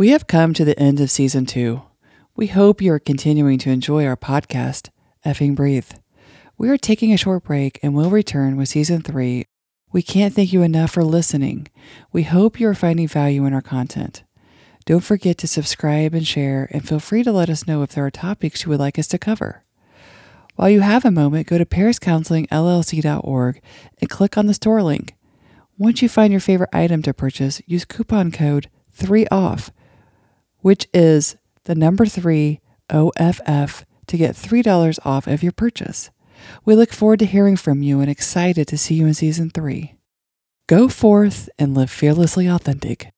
We have come to the end of season two. We hope you are continuing to enjoy our podcast, Effing Breathe. We are taking a short break and will return with season three. We can't thank you enough for listening. We hope you are finding value in our content. Don't forget to subscribe and share, and feel free to let us know if there are topics you would like us to cover. While you have a moment, go to pariscounselingllc.org and click on the store link. Once you find your favorite item to purchase, use coupon code 3OFF which is the number three OFF to get $3 off of your purchase. We look forward to hearing from you and excited to see you in season three. Go forth and live fearlessly authentic.